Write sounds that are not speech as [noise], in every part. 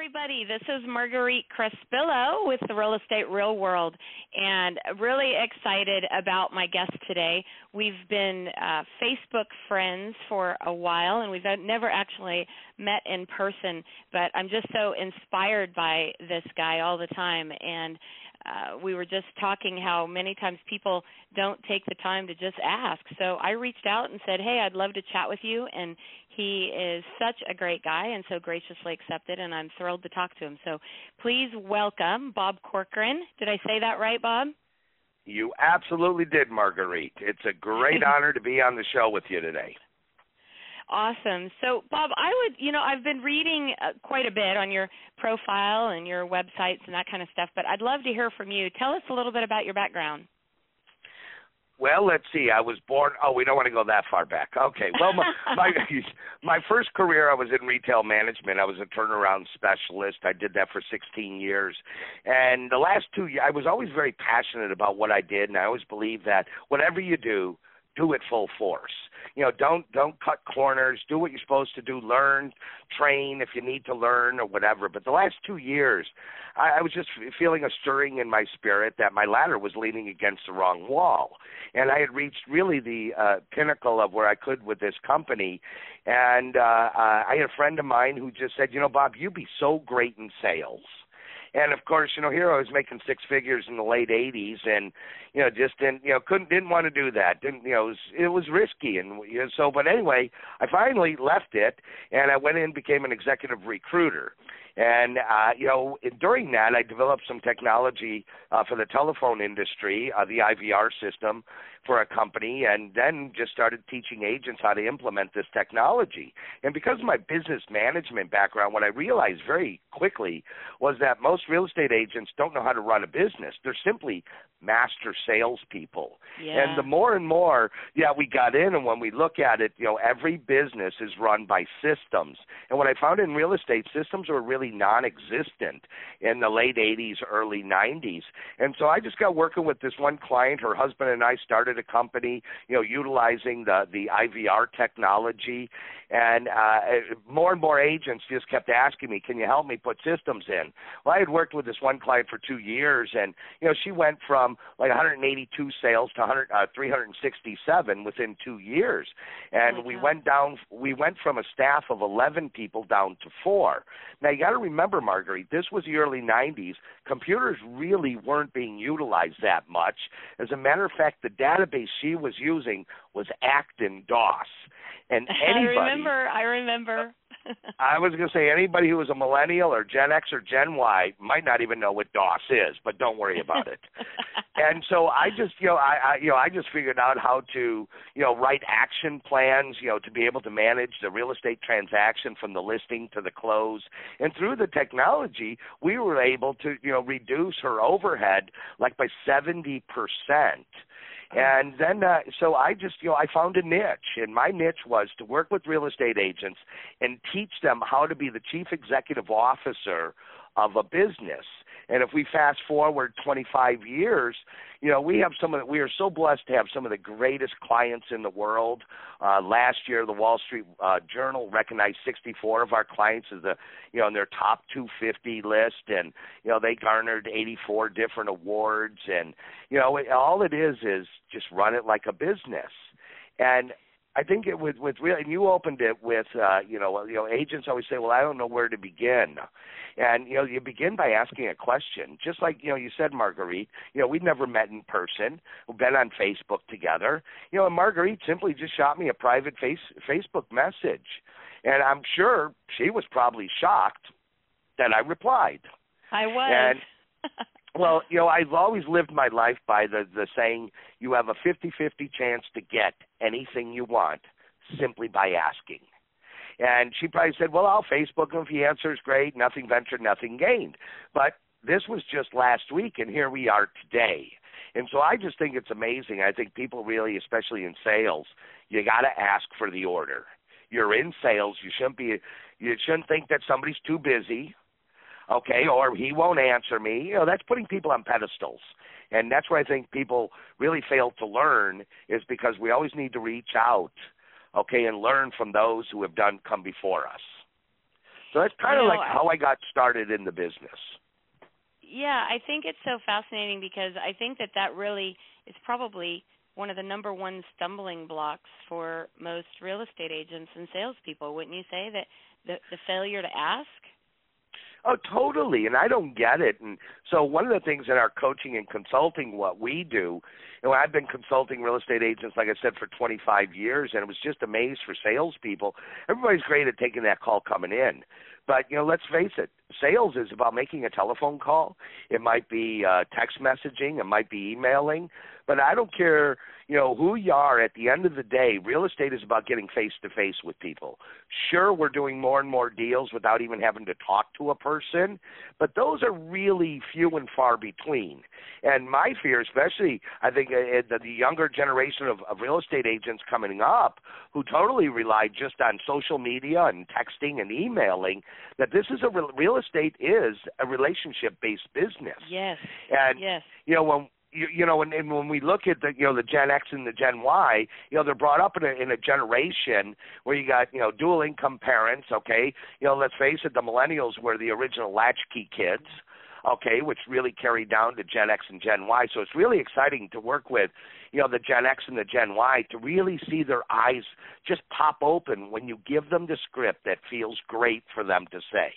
everybody. This is Marguerite with the Real Estate Real World, and really excited about my guest today. We've been uh, Facebook friends for a while, and we've never actually met in person, but I'm just so inspired by this guy all the time. And uh, we were just talking how many times people don't take the time to just ask. So I reached out and said, "Hey, I'd love to chat with you." And he is such a great guy and so graciously accepted, and I'm thrilled to talk to him. So please welcome Bob Corcoran. Did I say that right, Bob? You absolutely did, Marguerite. It's a great [laughs] honor to be on the show with you today. Awesome. So, Bob, I would, you know, I've been reading uh, quite a bit on your profile and your websites and that kind of stuff, but I'd love to hear from you. Tell us a little bit about your background. Well, let's see. I was born. Oh, we don't want to go that far back. Okay. Well, my [laughs] my, my first career, I was in retail management. I was a turnaround specialist. I did that for 16 years, and the last two years, I was always very passionate about what I did, and I always believed that whatever you do, do it full force. You know, don't don't cut corners. Do what you're supposed to do. Learn, train if you need to learn or whatever. But the last two years, I, I was just feeling a stirring in my spirit that my ladder was leaning against the wrong wall, and I had reached really the uh, pinnacle of where I could with this company. And uh, uh, I had a friend of mine who just said, you know, Bob, you'd be so great in sales and of course, you know, here I was making six figures in the late '80s, and you know, just didn't, you know, couldn't, didn't want to do that. Didn't, you know, it was, it was risky, and you know, so. But anyway, I finally left it, and I went in and became an executive recruiter. And uh, you know, during that, I developed some technology uh, for the telephone industry, uh, the IVR system for a company, and then just started teaching agents how to implement this technology. And because of my business management background, what I realized very quickly was that most real estate agents don't know how to run a business. They're simply master salespeople. Yeah. And the more and more, yeah, we got in, and when we look at it, you know, every business is run by systems. And what I found in real estate, systems were really non-existent in the late '80s, early '90s. And so I just got working with this one client. Her husband and I started a company, you know, utilizing the the IVR technology. And uh, more and more agents just kept asking me, "Can you help me put systems in?" Well, I had worked with this one client for two years, and you know, she went from from like 182 sales to 100, uh, 367 within two years, and oh we God. went down. We went from a staff of 11 people down to four. Now you got to remember, Marguerite, this was the early 90s. Computers really weren't being utilized that much. As a matter of fact, the database she was using was ACT on DOS, and [laughs] anybody. I remember. I remember. [laughs] I was going to say anybody who was a millennial or Gen X or Gen Y might not even know what DOS is, but don't worry about it. [laughs] and so I just, you know, I, I, you know, I just figured out how to, you know, write action plans, you know, to be able to manage the real estate transaction from the listing to the close. And through the technology, we were able to, you know, reduce her overhead like by seventy percent and then, uh, so I just, you know, I found a niche, and my niche was to work with real estate agents and teach them how to be the chief executive officer of a business. And if we fast forward 25 years, you know, we have some of the, we are so blessed to have some of the greatest clients in the world. Uh, last year, the Wall Street uh, Journal recognized 64 of our clients as the, you know, in their top 250 list, and you know they garnered 84 different awards. And you know, it, all it is is just run it like a business. And I think it with with real and you opened it with uh, you know you know agents always say well I don't know where to begin, and you know you begin by asking a question just like you know you said Marguerite you know we'd never met in person we've been on Facebook together you know and Marguerite simply just shot me a private face Facebook message, and I'm sure she was probably shocked that I replied. I was. And [laughs] Well, you know, I've always lived my life by the the saying you have a fifty-fifty chance to get anything you want simply by asking. And she probably said, "Well, I'll Facebook him if he answers great, nothing ventured, nothing gained." But this was just last week and here we are today. And so I just think it's amazing. I think people really, especially in sales, you got to ask for the order you're in sales. You shouldn't be you shouldn't think that somebody's too busy, okay, or he won't answer me. You know, that's putting people on pedestals. And that's where I think people really fail to learn is because we always need to reach out, okay, and learn from those who have done come before us. So that's kind of know, like how I got started in the business. Yeah, I think it's so fascinating because I think that that really is probably one of the number one stumbling blocks for most real estate agents and salespeople. Wouldn't you say that the the failure to ask? Oh, totally. And I don't get it. And so one of the things in our coaching and consulting, what we do, you know, I've been consulting real estate agents, like I said, for 25 years, and it was just amazed for salespeople. Everybody's great at taking that call coming in. But, you know, let's face it, sales is about making a telephone call. It might be uh, text messaging, it might be emailing. But I don't care, you know, who you are. At the end of the day, real estate is about getting face to face with people. Sure, we're doing more and more deals without even having to talk to a person, but those are really few and far between. And my fear, especially, I think, uh, the, the younger generation of, of real estate agents coming up who totally rely just on social media and texting and emailing, that this is a real estate is a relationship based business. Yes. And yes. you know when you, you know, and, and when we look at the, you know, the Gen X and the Gen Y, you know, they're brought up in a in a generation where you got, you know, dual income parents. Okay, you know, let's face it, the millennials were the original latchkey kids. Okay, which really carried down to Gen X and Gen Y. So it's really exciting to work with, you know, the Gen X and the Gen Y to really see their eyes just pop open when you give them the script that feels great for them to say.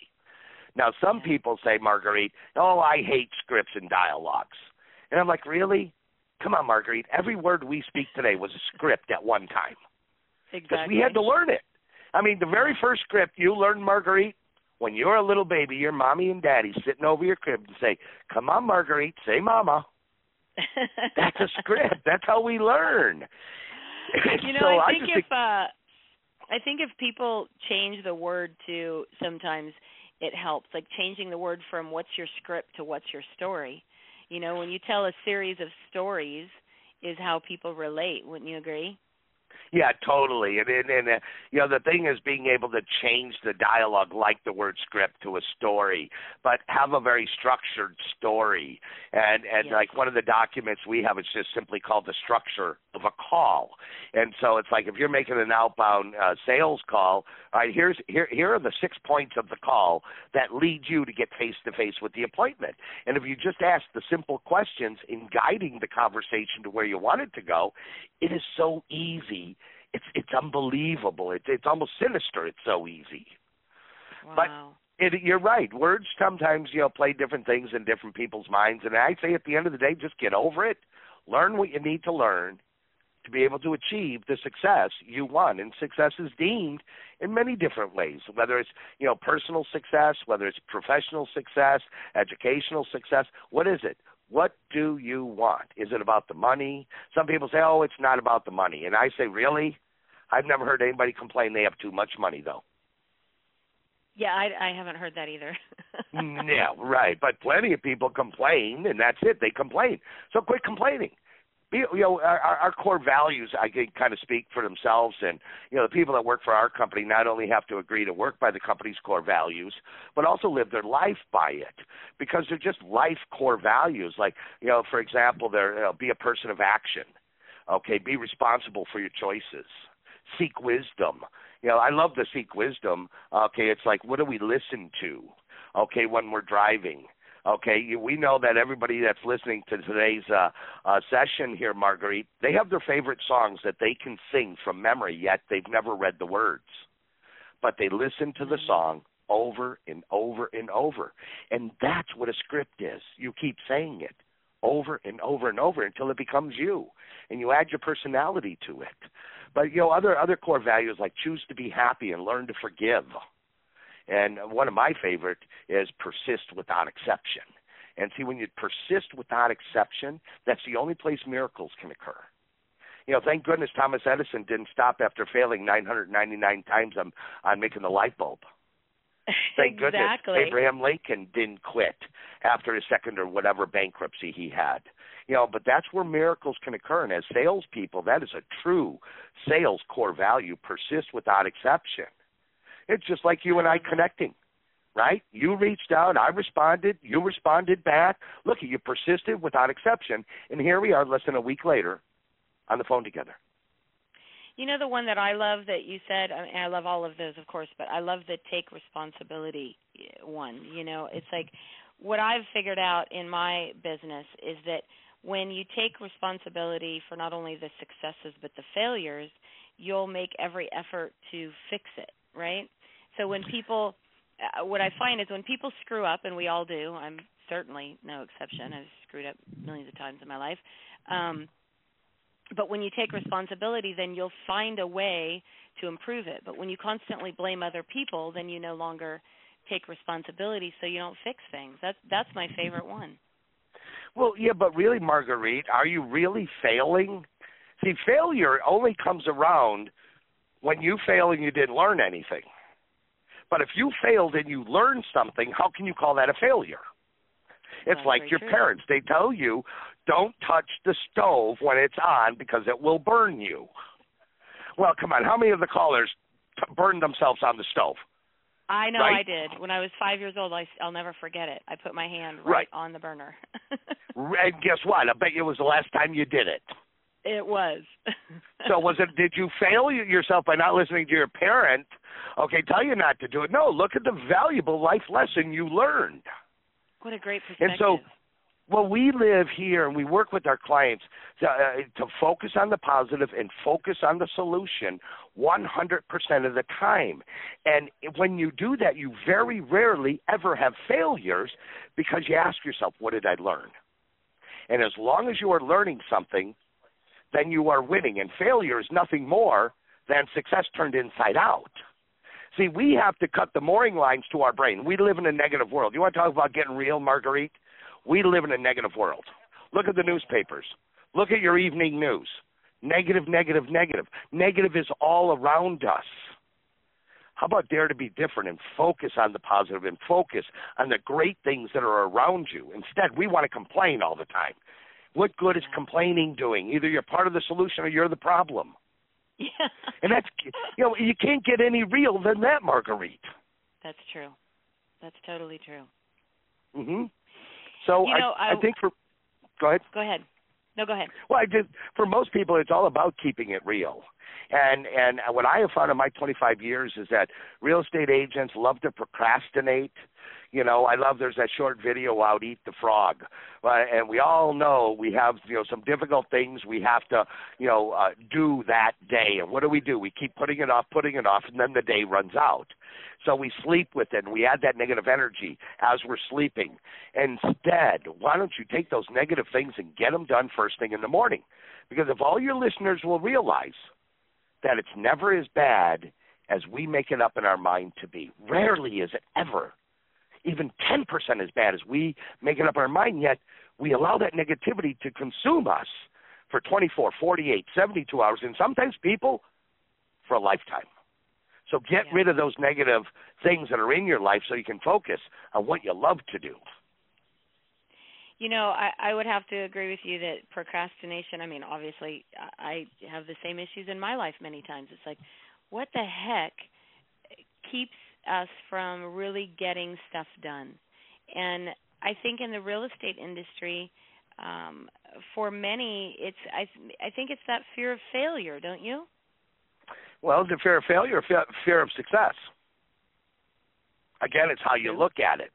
Now, some people say, Marguerite, oh, I hate scripts and dialogues. And I'm like, really? Come on, Marguerite. Every word we speak today was a script at one time. Because we had to learn it. I mean, the very first script you learned, Marguerite, when you were a little baby, your mommy and daddy sitting over your crib and say, "Come on, Marguerite, say mama." [laughs] That's a script. That's how we learn. [laughs] you know, so I I think just if uh I think if people change the word to sometimes it helps, like changing the word from what's your script to what's your story. You know, when you tell a series of stories is how people relate, wouldn't you agree? Yeah, totally. And and, and uh, you know the thing is being able to change the dialogue like the word script to a story, but have a very structured story. And and Yes. like one of the documents we have is just simply called the structure of a call. And so it's like if you're making an outbound uh, sales call, all right, here's here here are the six points of the call that lead you to get face to face with the appointment. And if you just ask the simple questions in guiding the conversation to where you want it to go, it is so easy. It's it's unbelievable. It's it's almost sinister. It's so easy. But- Wow. It, you're right. Words sometimes you know play different things in different people's minds, and I say at the end of the day, just get over it. Learn what you need to learn to be able to achieve the success you want. And success is deemed in many different ways, whether it's you know personal success, whether it's professional success, educational success. What is it? What do you want? Is it about the money? Some people say, "Oh, it's not about the money," and I say, "Really?" I've never heard anybody complain they have too much money, though. Yeah, I I haven't heard that either. [laughs] yeah, right. But plenty of people complain, and that's it. They complain. So quit complaining. You know, our, our core values, I think, kind of speak for themselves. And you know, the people that work for our company not only have to agree to work by the company's core values, but also live their life by it because they're just life core values. Like, you know, for example, they're you know, be a person of action. Okay, be responsible for your choices. Seek wisdom you know, I love to seek wisdom. Okay, it's like what do we listen to? Okay, when we're driving. Okay, you, we know that everybody that's listening to today's uh, uh, session here, Marguerite, they have their favorite songs that they can sing from memory, yet they've never read the words, but they listen to the song over and over and over, and that's what a script is. You keep saying it over and over and over until it becomes you, and you add your personality to it. But you know, other other core values like choose to be happy and learn to forgive. And one of my favorite is persist without exception. And see, when you persist without exception, that's the only place miracles can occur. You know, thank goodness Thomas Edison didn't stop after failing 999 times on on making the light bulb. [laughs] Thank exactly. goodness Abraham Lincoln didn't quit after his second or whatever bankruptcy he had. You know, but that's where miracles can occur. And as salespeople, that is a true sales core value. Persist without exception. It's just like you and I connecting, right? You reached out, I responded, you responded back. Look, at you persisted without exception, and here we are, less than a week later, on the phone together. You know the one that I love that you said, I, mean, I love all of those, of course, but I love the take responsibility one. You know, it's like what I've figured out in my business is that when you take responsibility for not only the successes but the failures, you'll make every effort to fix it, right? So when people uh, what I find is when people screw up and we all do, I'm certainly no exception. I've screwed up millions of times in my life. Um but when you take responsibility then you'll find a way to improve it but when you constantly blame other people then you no longer take responsibility so you don't fix things that's that's my favorite one well yeah but really marguerite are you really failing see failure only comes around when you fail and you didn't learn anything but if you failed and you learned something how can you call that a failure it's That's like your true. parents. They tell you, don't touch the stove when it's on because it will burn you. Well, come on. How many of the callers t- burned themselves on the stove? I know right? I did. When I was 5 years old, I I'll never forget it. I put my hand right, right. on the burner. [laughs] and guess what? I bet you it was the last time you did it. It was. [laughs] so was it did you fail yourself by not listening to your parent? Okay, tell you not to do it. No, look at the valuable life lesson you learned. What a great perspective. And so, well, we live here and we work with our clients to, uh, to focus on the positive and focus on the solution 100% of the time. And when you do that, you very rarely ever have failures because you ask yourself, what did I learn? And as long as you are learning something, then you are winning. And failure is nothing more than success turned inside out. See, we have to cut the mooring lines to our brain. We live in a negative world. You want to talk about getting real, Marguerite? We live in a negative world. Look at the newspapers. Look at your evening news. Negative, negative, negative. Negative is all around us. How about dare to be different and focus on the positive and focus on the great things that are around you? Instead, we want to complain all the time. What good is complaining doing? Either you're part of the solution or you're the problem. Yeah. and that's you know you can't get any real than that, Marguerite. That's true. That's totally true. Mhm. So you know, I, I, I think for go ahead. Go ahead. No, go ahead. Well, I did. For most people, it's all about keeping it real. And and what I have found in my 25 years is that real estate agents love to procrastinate. You know, I love there's that short video out, Eat the Frog, uh, and we all know we have you know some difficult things we have to you know uh, do that day. And what do we do? We keep putting it off, putting it off, and then the day runs out. So we sleep with it, and we add that negative energy as we're sleeping. Instead, why don't you take those negative things and get them done first thing in the morning? Because if all your listeners will realize that it's never as bad as we make it up in our mind to be. Rarely is it ever even 10% as bad as we make it up our mind, yet we allow that negativity to consume us for 24, 48, 72 hours, and sometimes people for a lifetime. So get Yeah. rid of those negative things that are in your life so you can focus on what you love to do. You know, I, I would have to agree with you that procrastination. I mean, obviously, I I have the same issues in my life many times. It's like, what the heck keeps us from really getting stuff done? And I think in the real estate industry, um, for many, it's I I think it's that fear of failure, don't you? Well, the fear of failure, fear of success. Again, it's how you look at it.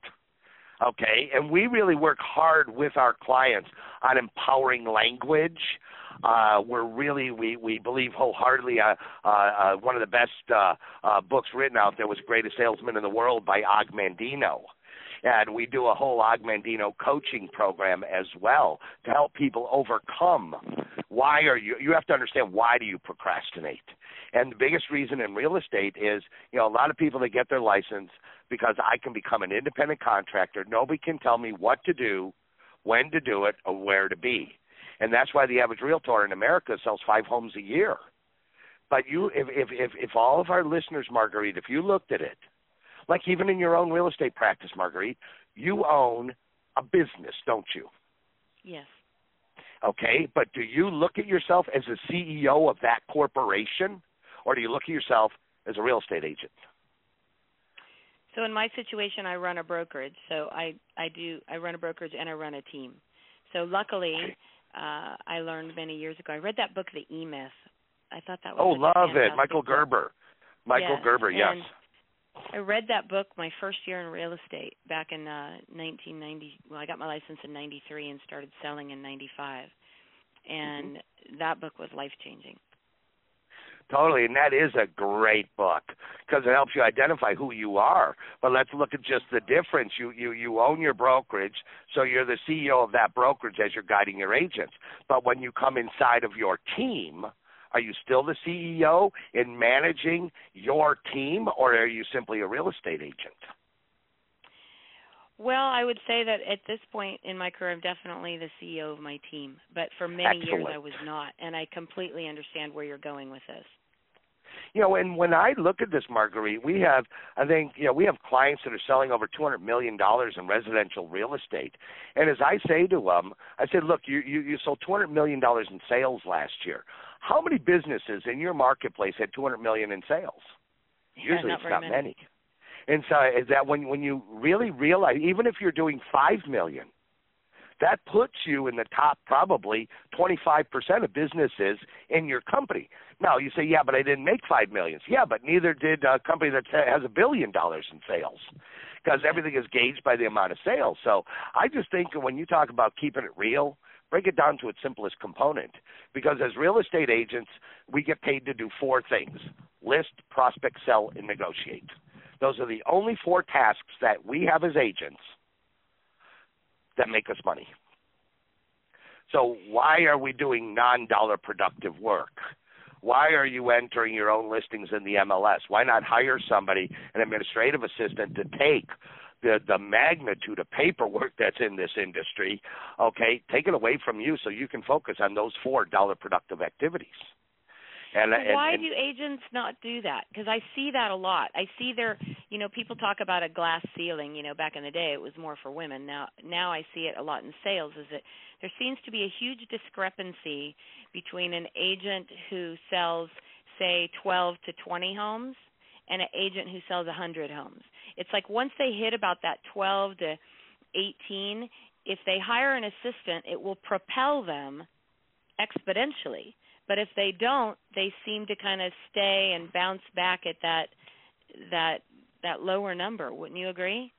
Okay, and we really work hard with our clients on empowering language. Uh, we're really we we believe wholeheartedly. Uh, uh, uh, one of the best uh, uh, books written out there was "Greatest Salesman in the World" by Og Mandino, and we do a whole Og Mandino coaching program as well to help people overcome. Why are you? You have to understand why do you procrastinate? And the biggest reason in real estate is, you know, a lot of people that get their license because I can become an independent contractor. Nobody can tell me what to do, when to do it, or where to be. And that's why the average realtor in America sells five homes a year. But you, if if if, if all of our listeners, Marguerite, if you looked at it, like even in your own real estate practice, Marguerite, you own a business, don't you? Yes. Okay, but do you look at yourself as a CEO of that corporation, or do you look at yourself as a real estate agent? So in my situation, I run a brokerage. So I I do I run a brokerage and I run a team. So luckily, uh, I learned many years ago. I read that book, The E Myth. I thought that was oh, love it, Michael. Gerber. Michael yes. Gerber, yes. And I read that book my first year in real estate back in uh 1990. Well, I got my license in 93 and started selling in 95. And mm-hmm. that book was life-changing. Totally, and that is a great book because it helps you identify who you are. But let's look at just the difference. You you you own your brokerage, so you're the CEO of that brokerage as you're guiding your agents. But when you come inside of your team, are you still the CEO in managing your team, or are you simply a real estate agent? Well, I would say that at this point in my career, I'm definitely the CEO of my team. But for many Excellent. years, I was not, and I completely understand where you're going with this you know, and when I look at this, Marguerite, we have, I think, you know, we have clients that are selling over two hundred million dollars in residential real estate. And as I say to them, I said, look, you you, you sold two hundred million dollars in sales last year. How many businesses in your marketplace had two hundred million in sales? Yeah, Usually, not it's not many. many. And so, is that when when you really realize, even if you're doing five million, that puts you in the top probably 25% of businesses in your company. Now you say, yeah, but I didn't make five millions. Yeah, but neither did a company that has a billion dollars in sales, because everything is gauged by the amount of sales. So I just think when you talk about keeping it real, break it down to its simplest component. Because as real estate agents, we get paid to do four things: list, prospect, sell, and negotiate. Those are the only four tasks that we have as agents that make us money. So why are we doing non-dollar productive work? Why are you entering your own listings in the MLS? Why not hire somebody, an administrative assistant, to take the the magnitude of paperwork that's in this industry, okay, take it away from you so you can focus on those four dollar productive activities. And, so uh, and why and, do agents not do that? Because I see that a lot. I see there, you know, people talk about a glass ceiling. You know, back in the day, it was more for women. Now, now I see it a lot in sales. Is that there seems to be a huge discrepancy between an agent who sells, say, 12 to 20 homes, and an agent who sells 100 homes. It's like once they hit about that 12 to 18, if they hire an assistant, it will propel them exponentially but if they don't, they seem to kind of stay and bounce back at that that that lower number. Wouldn't you agree?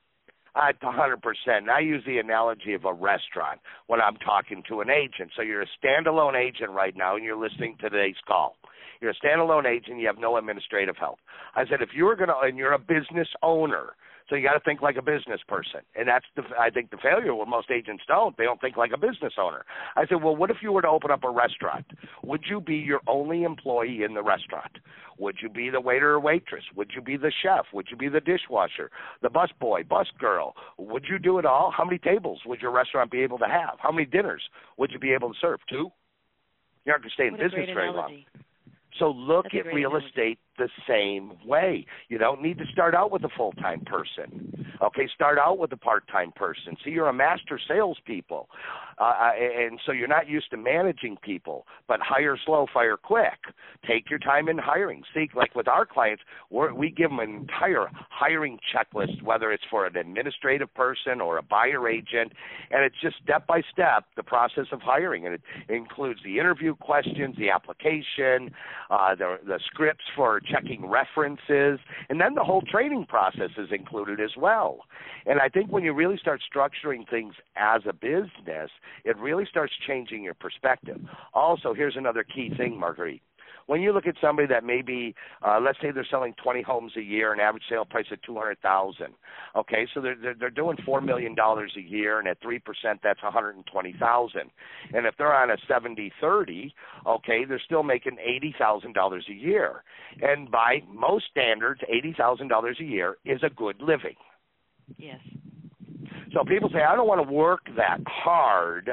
Uh, a hundred percent. I use the analogy of a restaurant when I'm talking to an agent. So you're a standalone agent right now, and you're listening to today's call. You're a standalone agent. You have no administrative help. I said if you were going to, and you're a business owner, so you got to think like a business person, and that's the I think the failure where most agents don't. They don't think like a business owner. I said, well, what if you were to open up a restaurant? Would you be your only employee in the restaurant? Would you be the waiter or waitress? Would you be the chef? Would you be the dishwasher, the bus boy, bus girl? Would you do it all? How many tables would your restaurant be able to have? How many dinners would you be able to serve? Two. You're not going to stay in what business very long. So look at real analogy. estate the same way. You don't need to start out with a full time person. Okay, start out with a part time person. See, you're a master salespeople, uh, and so you're not used to managing people. But hire slow, fire quick. Take your time in hiring. See, like with our clients, we're, we give them an entire hiring checklist, whether it's for an administrative person or a buyer agent, and it's just step by step the process of hiring, and it includes the interview questions, the application, uh, the the scripts for checking references, and then the whole training process is included as well. And I think when you really start structuring things as a business, it really starts changing your perspective. Also, here's another key thing, Marguerite when you look at somebody that maybe uh, let's say they're selling 20 homes a year, an average sale price of 200,000. Okay, so they're, they're they're doing four million dollars a year, and at three percent, that's 120,000. And if they're on a 70-30, okay, they're still making eighty thousand dollars a year. And by most standards, eighty thousand dollars a year is a good living. Yes. So people say, I don't want to work that hard.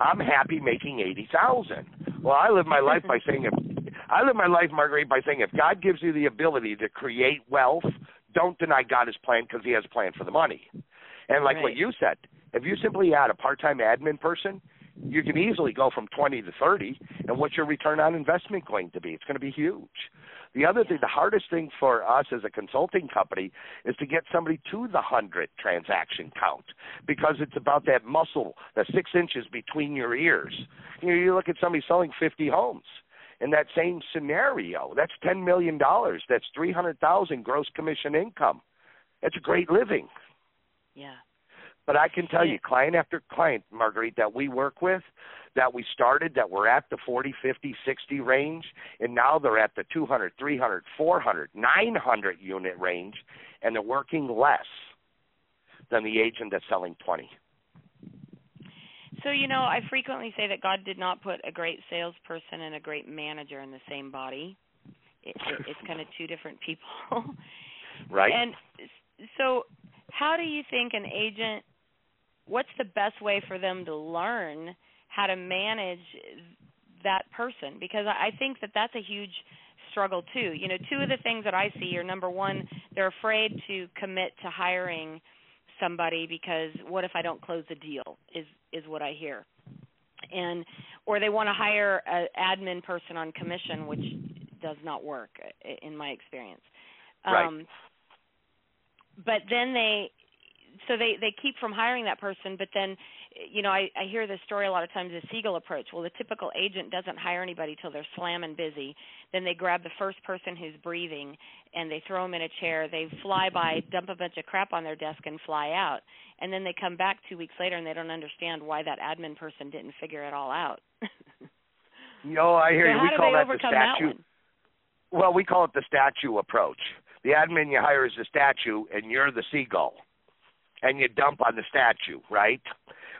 I'm happy making eighty thousand. Well, I live my life by saying if I live my life, Marguerite, by saying if God gives you the ability to create wealth, don't deny God his plan because he has a plan for the money. And like what you said, if you simply add a part time admin person, you can easily go from 20 to 30 and what's your return on investment going to be? It's going to be huge. The other thing the hardest thing for us as a consulting company is to get somebody to the 100 transaction count because it's about that muscle the 6 inches between your ears. You know you look at somebody selling 50 homes in that same scenario. That's 10 million dollars. That's 300,000 gross commission income. That's a great living. Yeah. But I can tell you, client after client, Marguerite, that we work with, that we started, that we're at the 40, 50, 60 range, and now they're at the 200, 300, 400, 900 unit range, and they're working less than the agent that's selling 20. So, you know, I frequently say that God did not put a great salesperson and a great manager in the same body. It, it, it's kind of two different people. [laughs] right. And so, how do you think an agent what's the best way for them to learn how to manage that person because I think that that's a huge struggle too. You know, two of the things that I see are number one, they're afraid to commit to hiring somebody because what if I don't close the deal is is what I hear. And or they want to hire an admin person on commission which does not work in my experience. Right. Um but then they so they they keep from hiring that person but then you know i i hear this story a lot of times the seagull approach. Well the typical agent doesn't hire anybody till they're slamming busy. Then they grab the first person who's breathing and they throw them in a chair. They fly by dump a bunch of crap on their desk and fly out. And then they come back two weeks later and they don't understand why that admin person didn't figure it all out. [laughs] No i hear so you. We call that the statue that well we call it the statue approach. The admin you hire is the statue and you're the seagull and you dump on the statue, right?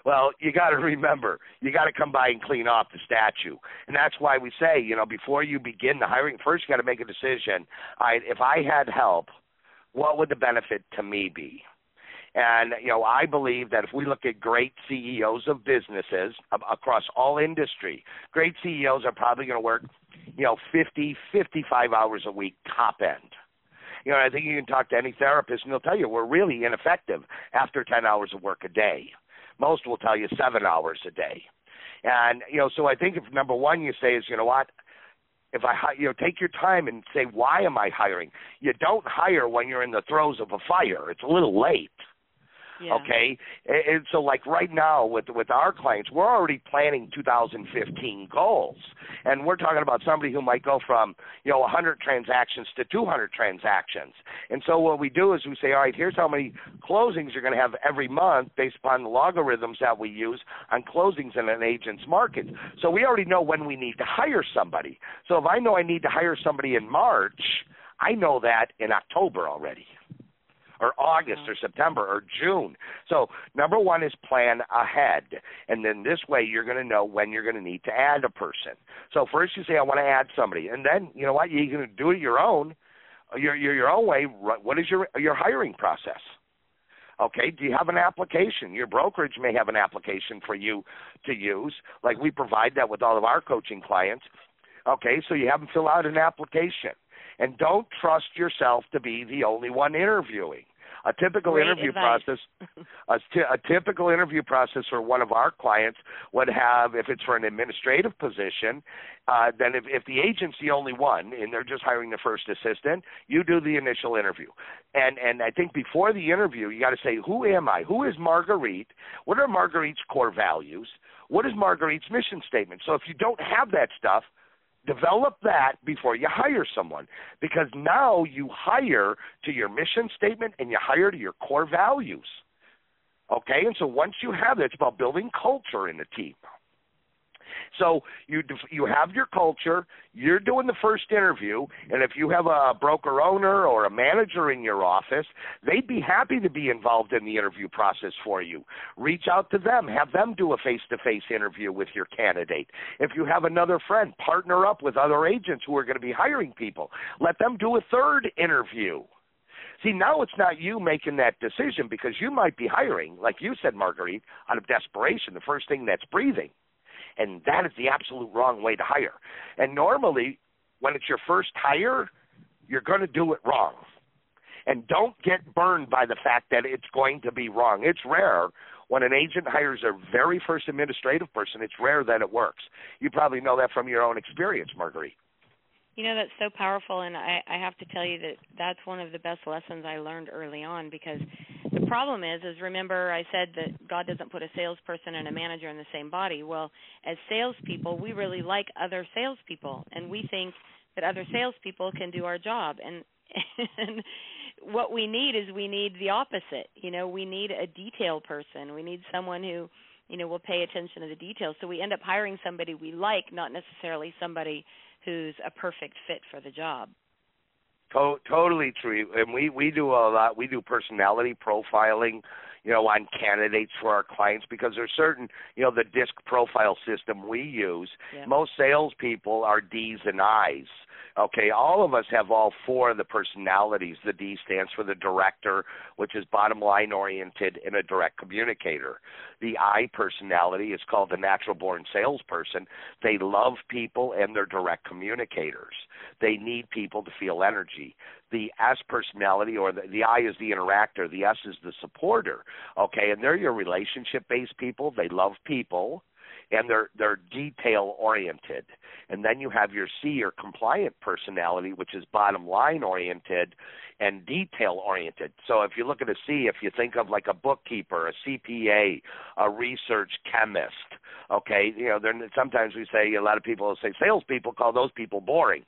Well, you got to remember, you got to come by and clean off the statue. And that's why we say, you know, before you begin the hiring, first you got to make a decision. Right, if I had help, what would the benefit to me be? And you know, I believe that if we look at great CEOs of businesses across all industry, great CEOs are probably going to work, you know, 50, 55 hours a week top end you know, I think you can talk to any therapist and they'll tell you we're really ineffective after 10 hours of work a day. Most will tell you 7 hours a day. And you know, so I think if number 1 you say is, you know what, if I you know take your time and say why am I hiring? You don't hire when you're in the throes of a fire. It's a little late. Okay, and so like right now with with our clients, we're already planning 2015 goals, and we're talking about somebody who might go from you know 100 transactions to 200 transactions. And so what we do is we say, all right, here's how many closings you're going to have every month based upon the logarithms that we use on closings in an agent's market. So we already know when we need to hire somebody. So if I know I need to hire somebody in March, I know that in October already or August or mm-hmm. September or June. So number one is plan ahead, and then this way you're going to know when you're going to need to add a person. So first you say I want to add somebody, and then you know what you can do it your own, your your your own way. What is your your hiring process? Okay, do you have an application? Your brokerage may have an application for you to use. Like we provide that with all of our coaching clients. Okay, so you have them fill out an application. And don't trust yourself to be the only one interviewing. A typical Great interview advice. process, [laughs] a, t- a typical interview process for one of our clients would have, if it's for an administrative position, uh, then if, if the agent's the only one and they're just hiring the first assistant, you do the initial interview. And and I think before the interview, you got to say, who am I? Who is Marguerite? What are Marguerite's core values? What is Marguerite's mission statement? So if you don't have that stuff, develop that before you hire someone because now you hire to your mission statement and you hire to your core values. Okay, and so once you have that, it's about building culture in the team. So you you have your culture. You're doing the first interview, and if you have a broker owner or a manager in your office, they'd be happy to be involved in the interview process for you. Reach out to them, have them do a face-to-face interview with your candidate. If you have another friend, partner up with other agents who are going to be hiring people. Let them do a third interview. See, now it's not you making that decision because you might be hiring, like you said, Marguerite, out of desperation, the first thing that's breathing. And that is the absolute wrong way to hire. And normally, when it's your first hire, you're going to do it wrong. And don't get burned by the fact that it's going to be wrong. It's rare when an agent hires their very first administrative person, it's rare that it works. You probably know that from your own experience, Marguerite. You know that's so powerful, and I, I have to tell you that that's one of the best lessons I learned early on. Because the problem is, is remember I said that God doesn't put a salesperson and a manager in the same body. Well, as salespeople, we really like other salespeople, and we think that other salespeople can do our job. And [laughs] and what we need is we need the opposite. You know, we need a detail person. We need someone who you know will pay attention to the details. So we end up hiring somebody we like, not necessarily somebody who's a perfect fit for the job. To- totally true. And we we do a lot. We do personality profiling, you know, on candidates for our clients because there's certain, you know, the DISC profile system we use. Yeah. Most salespeople are D's and I's. Okay, all of us have all four of the personalities. The D stands for the director, which is bottom line oriented and a direct communicator. The I personality is called the natural born salesperson. They love people and they're direct communicators. They need people to feel energy. The S personality, or the, the I is the interactor, the S is the supporter. Okay, and they're your relationship based people. They love people and they're they're detail oriented. And then you have your C or compliant personality, which is bottom line oriented and detail oriented. So if you look at a C, if you think of like a bookkeeper, a CPA, a research chemist, okay, you know, sometimes we say a lot of people say salespeople call those people boring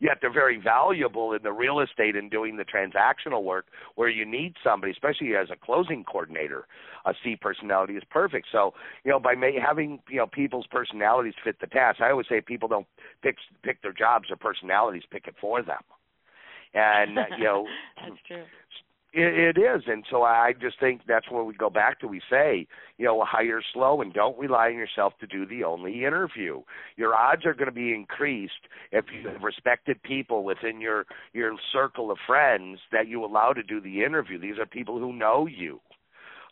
yet they're very valuable in the real estate and doing the transactional work where you need somebody, especially as a closing coordinator. A C personality is perfect. So, you know, by may, having you know people's personalities fit the task, I always say people don't pick pick their jobs; their personalities pick it for them. And uh, you know, [laughs] that's true. It, it is, and so I just think that's where we go back to. We say, you know, hire slow and don't rely on yourself to do the only interview. Your odds are going to be increased if you have respected people within your your circle of friends that you allow to do the interview. These are people who know you.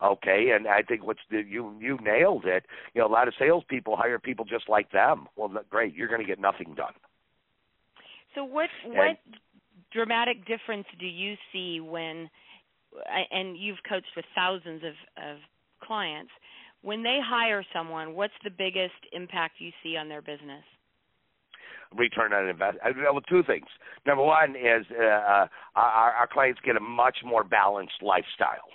Okay, and I think what's the, you you nailed it. You know, a lot of salespeople hire people just like them. Well, great, you're going to get nothing done. So what what dramatic difference do you see when and you've coached with thousands of, of clients. When they hire someone, what's the biggest impact you see on their business? return on investment. Well, two things. Number one is uh, uh, our, our clients get a much more balanced lifestyle.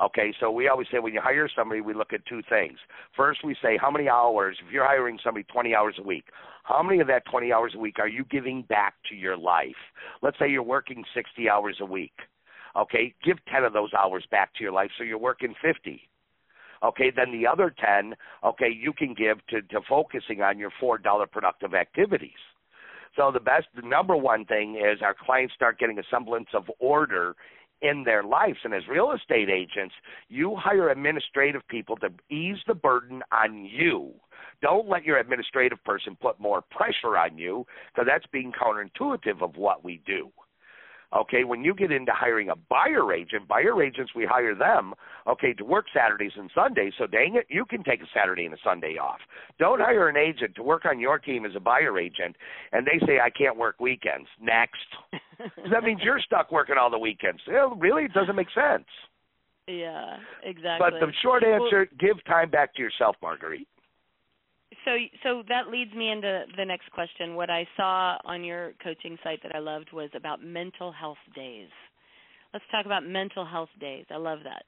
Okay, so we always say when you hire somebody, we look at two things. First, we say how many hours, if you're hiring somebody 20 hours a week, how many of that 20 hours a week are you giving back to your life? Let's say you're working 60 hours a week. Okay, give 10 of those hours back to your life so you're working 50. Okay, then the other 10, okay, you can give to, to focusing on your $4 productive activities. So the best, the number one thing is our clients start getting a semblance of order in their lives. And as real estate agents, you hire administrative people to ease the burden on you. Don't let your administrative person put more pressure on you because that's being counterintuitive of what we do. Okay, when you get into hiring a buyer agent, buyer agents, we hire them, okay, to work Saturdays and Sundays. So dang it, you can take a Saturday and a Sunday off. Don't hire an agent to work on your team as a buyer agent, and they say I can't work weekends. Next, [laughs] that means you're stuck working all the weekends. really, it doesn't make sense. Yeah, exactly. But the short answer: well, give time back to yourself, Marguerite so so that leads me into the next question. What I saw on your coaching site that I loved was about mental health days. Let's talk about mental health days. I love that.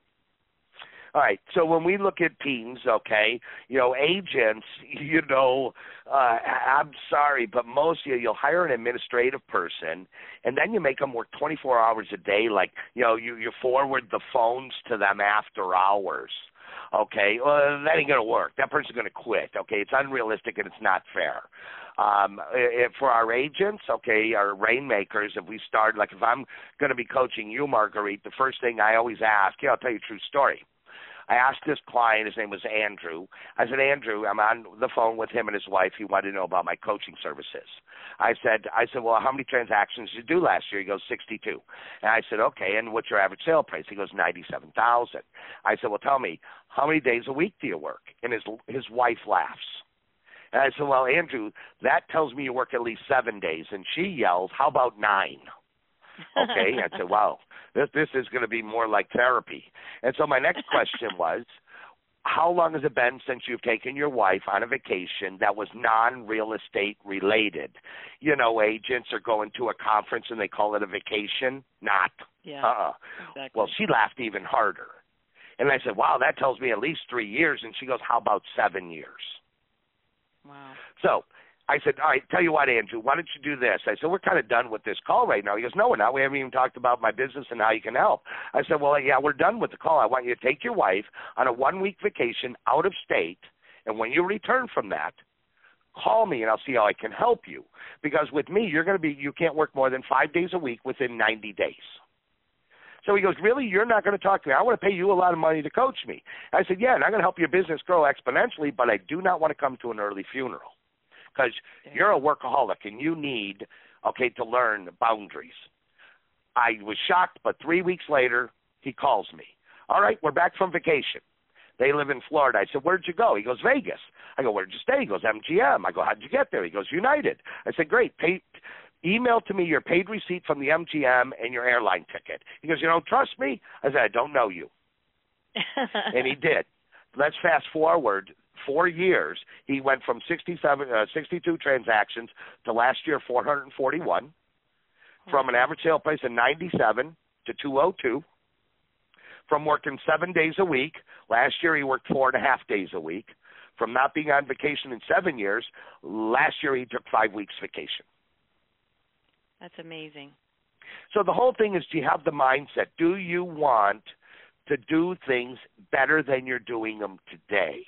All right. So when we look at teams, okay, you know, agents, [laughs] you know, uh, I'm sorry, but most of you, you'll hire an administrative person, and then you make them work 24 hours a day. Like, you know, you you forward the phones to them after hours okay, well, that ain't to work. That person's to quit. Okay, it's unrealistic and it's not fair. Um, if for our agents, okay, our rainmakers, if we start, like if I'm to be coaching you, Marguerite, the first thing I always ask, yeah, I'll tell you a true story. I asked this client, his name was Andrew. I said, Andrew, I'm on the phone with him and his wife. He wanted to know about my coaching services. I said, I said, well, how many transactions did you do last year? He goes, 62. And I said, okay, and what's your average sale price? He goes, 97,000. I said, well, tell me, how many days a week do you work? And his his wife laughs. And I said, well, Andrew, that tells me you work at least seven days. And she yells, how about nine? Okay. I said, wow. This this is going to be more like therapy. And so my next question was, how long has it been since you've taken your wife on a vacation that was non-real estate related? You know, agents are going to a conference and they call it a vacation. Not. Yeah. Uh-uh. Exactly. Well, she laughed even harder. And I said, "Wow, that tells me at least 3 years." And she goes, "How about 7 years?" wow. So, I said, all right, tell you what, Andrew, why don't you do this? I said, we're kind of done with this call right now. He goes, no, we're not. We haven't even talked about my business and how you can help. I said, well, yeah, we're done with the call. I want you to take your wife on a one week vacation out of state. And when you return from that, call me and I'll see how I can help you. Because with me, you're going to be, you can't work more than five days a week within 90 days. So he goes, Really? You're not going to talk to me? I want to pay you a lot of money to coach me. I said, Yeah, and I'm going to help your business grow exponentially, but I do not want to come to an early funeral because you're a workaholic and you need, okay, to learn boundaries. I was shocked, but three weeks later, he calls me. All right, we're back from vacation. They live in Florida. I said, Where'd you go? He goes, Vegas. I go, Where'd you stay? He goes, MGM. I go, How'd you get there? He goes, United. I said, Great. Pay, email to me your paid receipt from the MGM and your airline ticket. He goes, You don't trust me? I said, I don't know you. and he did. Let's fast forward four years. He went from 67, uh, 62 transactions to last year 441, from an average sale price of 97 to 202. From working seven days a week, last year he worked four and a half days a week. From not being on vacation in seven years, last year he took five weeks vacation. That's amazing. So the whole thing is do you have the mindset? Do you want to do things better than you're doing them today?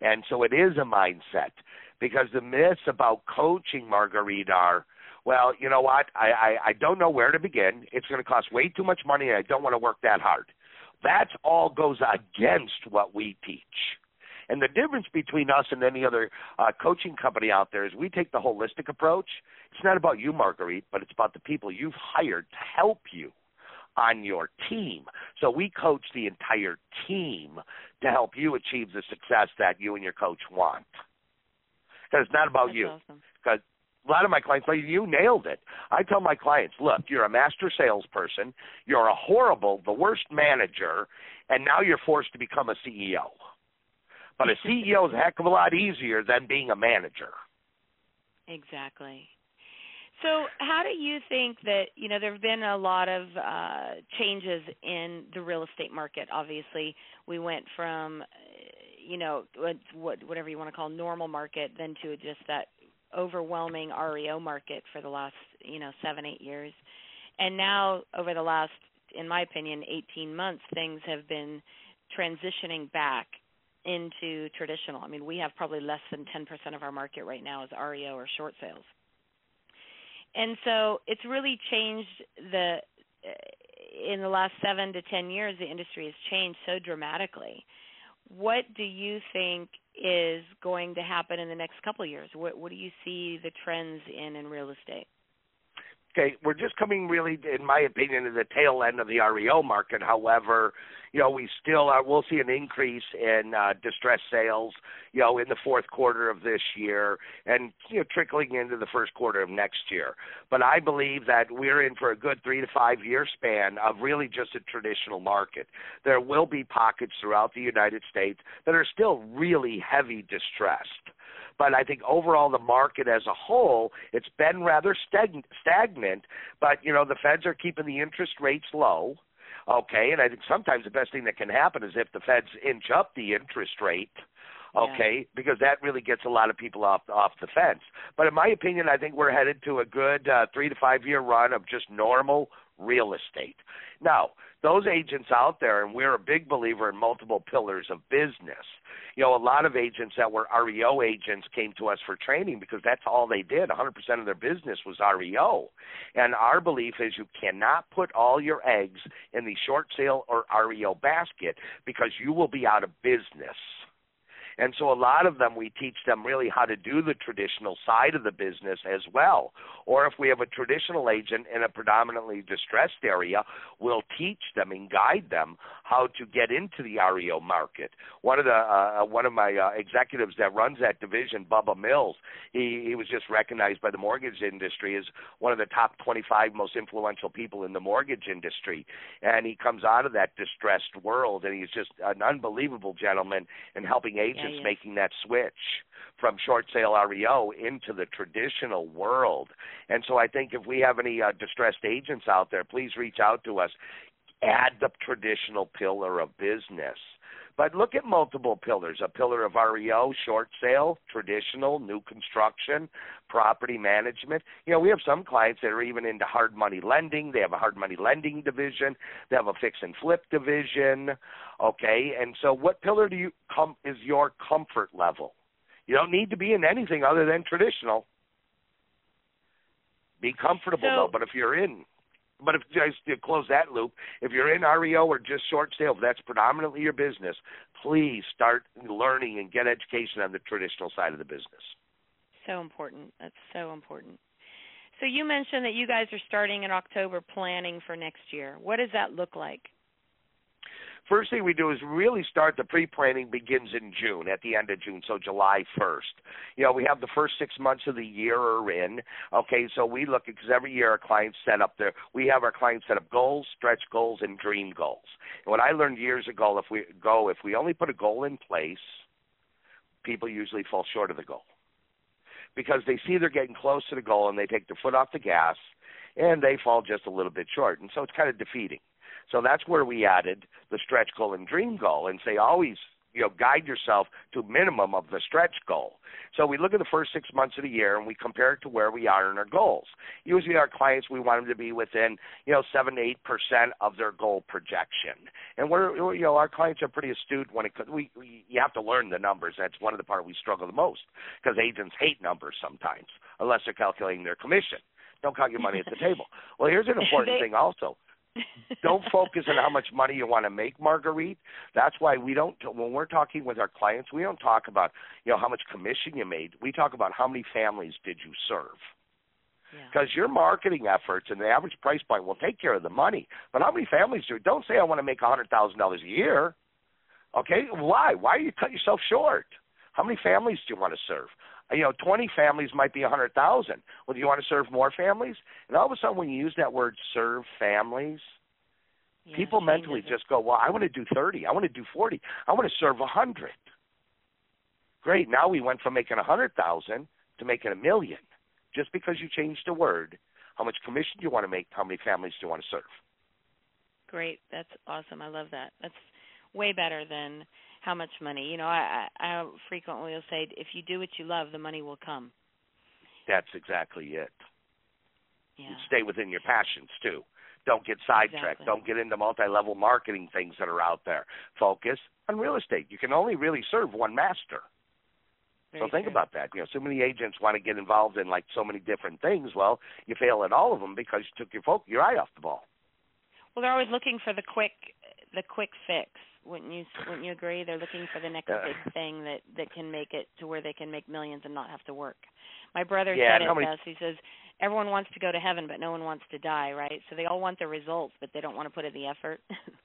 And so it is a mindset because the myths about coaching, Marguerite, are well, you know what? I, I, I don't know where to begin. It's going to cost way too much money, and I don't want to work that hard. That all goes against what we teach. And the difference between us and any other uh, coaching company out there is we take the holistic approach. It's not about you, Marguerite, but it's about the people you've hired to help you on your team. So we coach the entire team to help you achieve the success that you and your coach want. Because it's not about That's you. awesome. Because a lot of my clients, like you nailed it. I tell my clients, look, you're a master salesperson, you're a horrible, the worst manager, and now you're forced to become a CEO. But a CEO is a heck of a lot easier than being a manager. [laughs] Exactly. So, how do you think that you know there have been a lot of uh, changes in the real estate market? Obviously, we went from uh, you know what, what whatever you want to call normal market, then to just that overwhelming REO market for the last you know seven eight years, and now over the last, in my opinion, 18 months, things have been transitioning back into traditional. I mean, we have probably less than 10% of our market right now is REO or short sales and so it's really changed the uh, in the last seven to ten years the industry has changed so dramatically. What do you think is going to happen in the next couple of years? What what do you see the trends in in real estate Okay, we're just coming really, in my opinion, to the tail end of the REO market. However, you know, we still are, we'll see an increase in uh, distressed sales, you know, in the fourth quarter of this year and, you know, trickling into the first quarter of next year. But I believe that we're in for a good three to five year span of really just a traditional market. There will be pockets throughout the United States that are still really heavy distressed but I think overall the market as a whole, it's been rather stagnant. But you know, the Feds are keeping the interest rates low. Okay, and I think sometimes the best thing that can happen is if the Feds inch up the interest rate. Okay, yeah. because that really gets a lot of people off off the fence. But in my opinion, I think we're headed to a good uh, three to five year run of just normal real estate. Now, those agents out there, and we're a big believer in multiple pillars of business. You know, a lot of agents that were REO agents came to us for training because that's all they did. 100% of their business was REO. And our belief is you cannot put all your eggs in the short sale or REO basket because you will be out of business. And so a lot of them, we teach them really how to do the traditional side of the business as well. Or if we have a traditional agent in a predominantly distressed area, we'll teach them and guide them how to get into the REO market. One of the uh, one of my uh, executives that runs that division, Bubba Mills, he, he was just recognized by the mortgage industry as one of the top 25 most influential people in the mortgage industry. And he comes out of that distressed world, and he's just an unbelievable gentleman in helping agents yeah, making that switch from short sale REO into the traditional world. And so I think if we have any uh, distressed agents out there, please reach out to us. Add the traditional pillar of business. But look at multiple pillars a pillar of REO, short sale, traditional, new construction, property management. You know, we have some clients that are even into hard money lending. They have a hard money lending division, they have a fix and flip division. Okay, and so what pillar do you come is your comfort level? You don't need to be in anything other than traditional. Be comfortable so, though, but if you're in but if just to close that loop, if you're in REO or just short sale, that's predominantly your business, please start learning and get education on the traditional side of the business. So important. That's so important. So you mentioned that you guys are starting in October planning for next year. What does that look like? First thing we do is really start the pre-planning begins in June, at the end of June, so July 1st. You know, we have the first six months of the year are in. Okay, so we look at because every year our clients set up their, we have our clients set up goals, stretch goals, and dream goals. And what I learned years ago, if we go, if we only put a goal in place, people usually fall short of the goal because they see they're getting close to the goal and they take their foot off the gas and they fall just a little bit short, and so it's kind of defeating. So that's where we added the stretch goal and dream goal and say always you know guide yourself to minimum of the stretch goal. So we look at the first six months of the year and we compare it to where we are in our goals. Usually our clients we want them to be within you know seven to eight percent of their goal projection. And we're you know our clients are pretty astute when it we, we you have to learn the numbers. That's one of the part we struggle the most because agents hate numbers sometimes unless they're calculating their commission. Don't count your money at the table. Well, here's an [laughs] important they, thing also don't focus on how much money you want to make, Marguerite. That's why we don't. When we're talking with our clients, we don't talk about you know how much commission you made. We talk about how many families did you serve. Because yeah. your marketing efforts and the average price point will take care of the money. But how many families do? Don't say I want to make a hundred thousand dollars a year. Okay, why? Why are you cut yourself short? How many families do you want to serve? You know, 20 families might be a 100,000. Well, do you want to serve more families? And all of a sudden, when you use that word serve families, yeah, people mentally just go, well, I want to do 30. I want to do 40. I want to serve a 100. Great. Now we went from making a 100,000 to making a million just because you changed a word. How much commission do you want to make? How many families do you want to serve? Great. That's awesome. I love that. That's way better than how much money. You know, I, I, frequently will say, if you do what you love, the money will come. That's exactly it. Yeah. Stay within your passions too. Don't get sidetracked. Exactly. Don't get into multi-level marketing things that are out there. Focus on real estate. You can only really serve one master. Very so think true. about that. You know, so many agents want to get involved in like so many different things. Well, you fail at all of them because you took your focus, your eye off the ball. Well, they're always looking for the quick, the quick fix. Wouldn't you wouldn't you agree? They're looking for the next Uh, big thing that that can make it to where they can make millions and not have to work. My brother Yeah, said it many- best. He says everyone wants to go to heaven, but no one wants to die, right? So they all want the results, but they don't want to put in the effort. [laughs]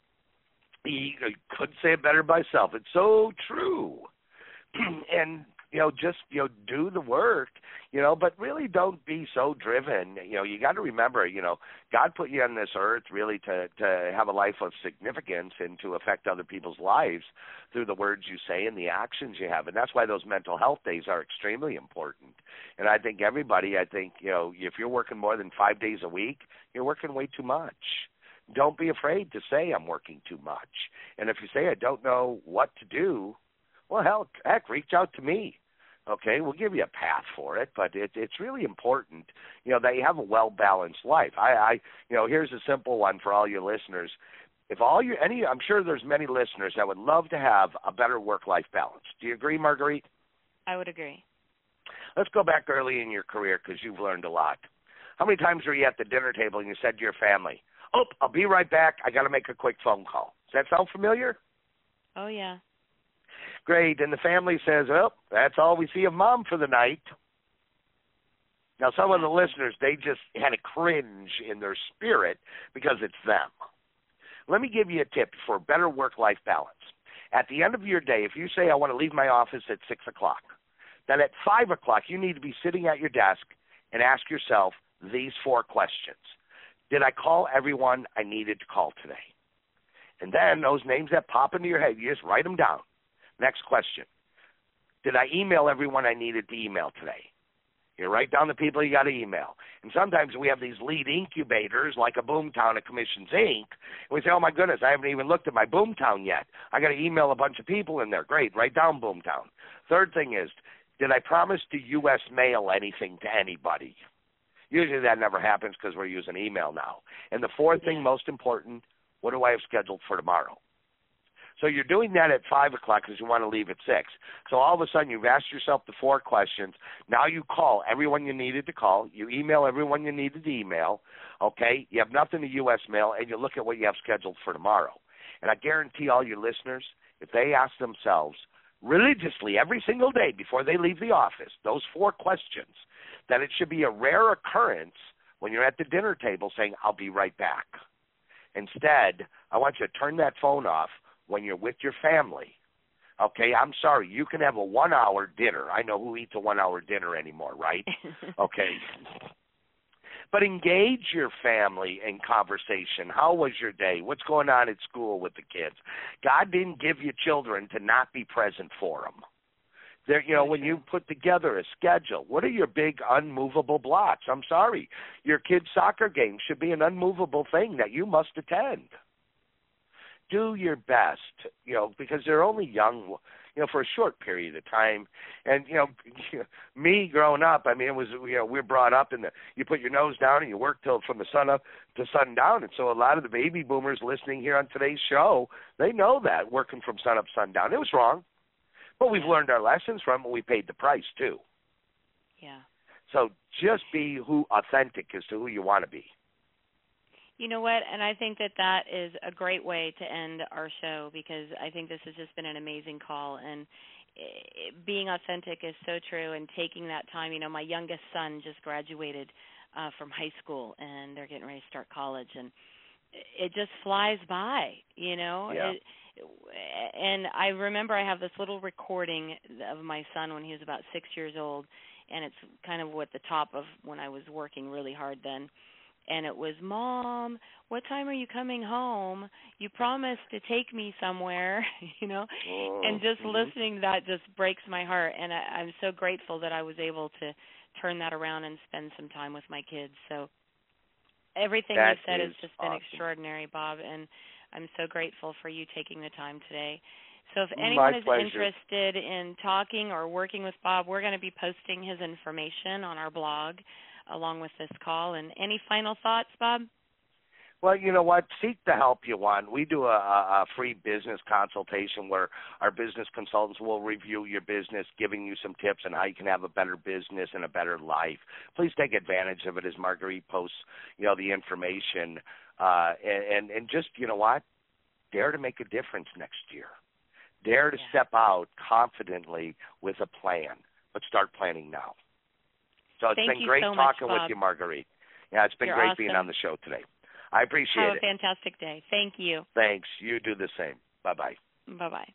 He couldn't say it better by myself. It's so true. [clears throat] and you know, just you know, do the work, you know, but really don't be so driven. You know, you got to remember, you know, God put you on this earth really to to have a life of significance and to affect other people's lives through the words you say and the actions you have, and that's why those mental health days are extremely important. And I think everybody, I think, you know, if you're working more than five days a week, you're working way too much don't be afraid to say I'm working too much. And if you say I don't know what to do, well, hell, heck, reach out to me. Okay, we'll give you a path for it, but it, it's really important, you know, that you have a well balanced life. I, I, you know, here's a simple one for all your listeners. If all you any, I'm sure there's many listeners that would love to have a better work life balance. Do you agree, Marguerite? I would agree. Let's go back early in your career because you've learned a lot. How many times were you at the dinner table and you said to your family, "Oh, I'll be right back. I got to make a quick phone call." Does that sound familiar? Oh yeah. Great. And the family says, well, that's all we see of mom for the night. Now, some of the listeners, they just had a cringe in their spirit because it's them. Let me give you a tip for better work life balance. At the end of your day, if you say, I want to leave my office at 6 o'clock, then at 5 o'clock, you need to be sitting at your desk and ask yourself these four questions Did I call everyone I needed to call today? And then those names that pop into your head, you just write them down. Next question Did I email everyone I needed to email today? You write down the people you got to email. And sometimes we have these lead incubators like a Boomtown at Commissions Inc. And we say, oh my goodness, I haven't even looked at my Boomtown yet. I got to email a bunch of people in there. Great, write down Boomtown. Third thing is, did I promise to U.S. mail anything to anybody? Usually that never happens because we're using email now. And the fourth thing, most important, what do I have scheduled for tomorrow? So you're doing that at five o'clock because you want to leave at six. So all of a sudden you've asked yourself the four questions. Now you call everyone you needed to call. You email everyone you needed to email. Okay, you have nothing to U.S. mail, and you look at what you have scheduled for tomorrow. And I guarantee all your listeners, if they ask themselves religiously every single day before they leave the office those four questions, that it should be a rare occurrence when you're at the dinner table saying, "I'll be right back." Instead, I want you to turn that phone off when you're with your family. Okay, I'm sorry, you can have a one hour dinner. I know who eats a one hour dinner anymore, right? [laughs] okay. But engage your family in conversation. How was your day? What's going on at school with the kids? God didn't give you children to not be present for them. There, you know, when you put together a schedule, what are your big unmovable blocks? I'm sorry, your kid's soccer game should be an unmovable thing that you must attend do your best, you know, because they're only young, you know, for a short period of time. And you know, [laughs] me growing up, I mean, it was you know we're brought up in the you put your nose down and you work till from the sun up to sun down. And so a lot of the baby boomers listening here on today's show, they know that working from sun up to sundown. It was wrong, but we've learned our lessons from it. We paid the price too. Yeah. So just be who authentic as to who you want to be. You know what? And I think that that is a great way to end our show because I think this has just been an amazing call and being authentic is so true and taking that time. You know, my youngest son just graduated uh from high school and they're getting ready to start college and it just flies by, you know. Yeah. It, and I remember I have this little recording of my son when he was about 6 years old and it's kind of what the top of when I was working really hard then and it was mom what time are you coming home? You promised to take me somewhere [laughs] you know? Oh, and just mm-hmm. listening to that just breaks my heart and I, i'm so grateful that i was able to turn that around and spend some time with my kids. So everything that you said has just awesome. been extraordinary bob and i'm so grateful for you taking the time today. So if anyone is interested in talking or working with Bob, we're going to be posting his information on our blog along with this call. And any final thoughts, Bob? Well, you know what? Seek the help you want. We do a, a free business consultation where our business consultants will review your business, giving you some tips on how you can have a better business and a better life. Please take advantage of it as Marguerite posts, you know, the information. Uh, and, and and just you know what? Dare to make a difference next year. Dare to Yeah. step out confidently with a plan, but start planning now. So it's Thank been great so talking Bob. with you, Marguerite. Yeah, it's been You're great being on the show today. I appreciate Have a fantastic day. Thank you. Thanks. You do the same. Bye bye. Bye bye.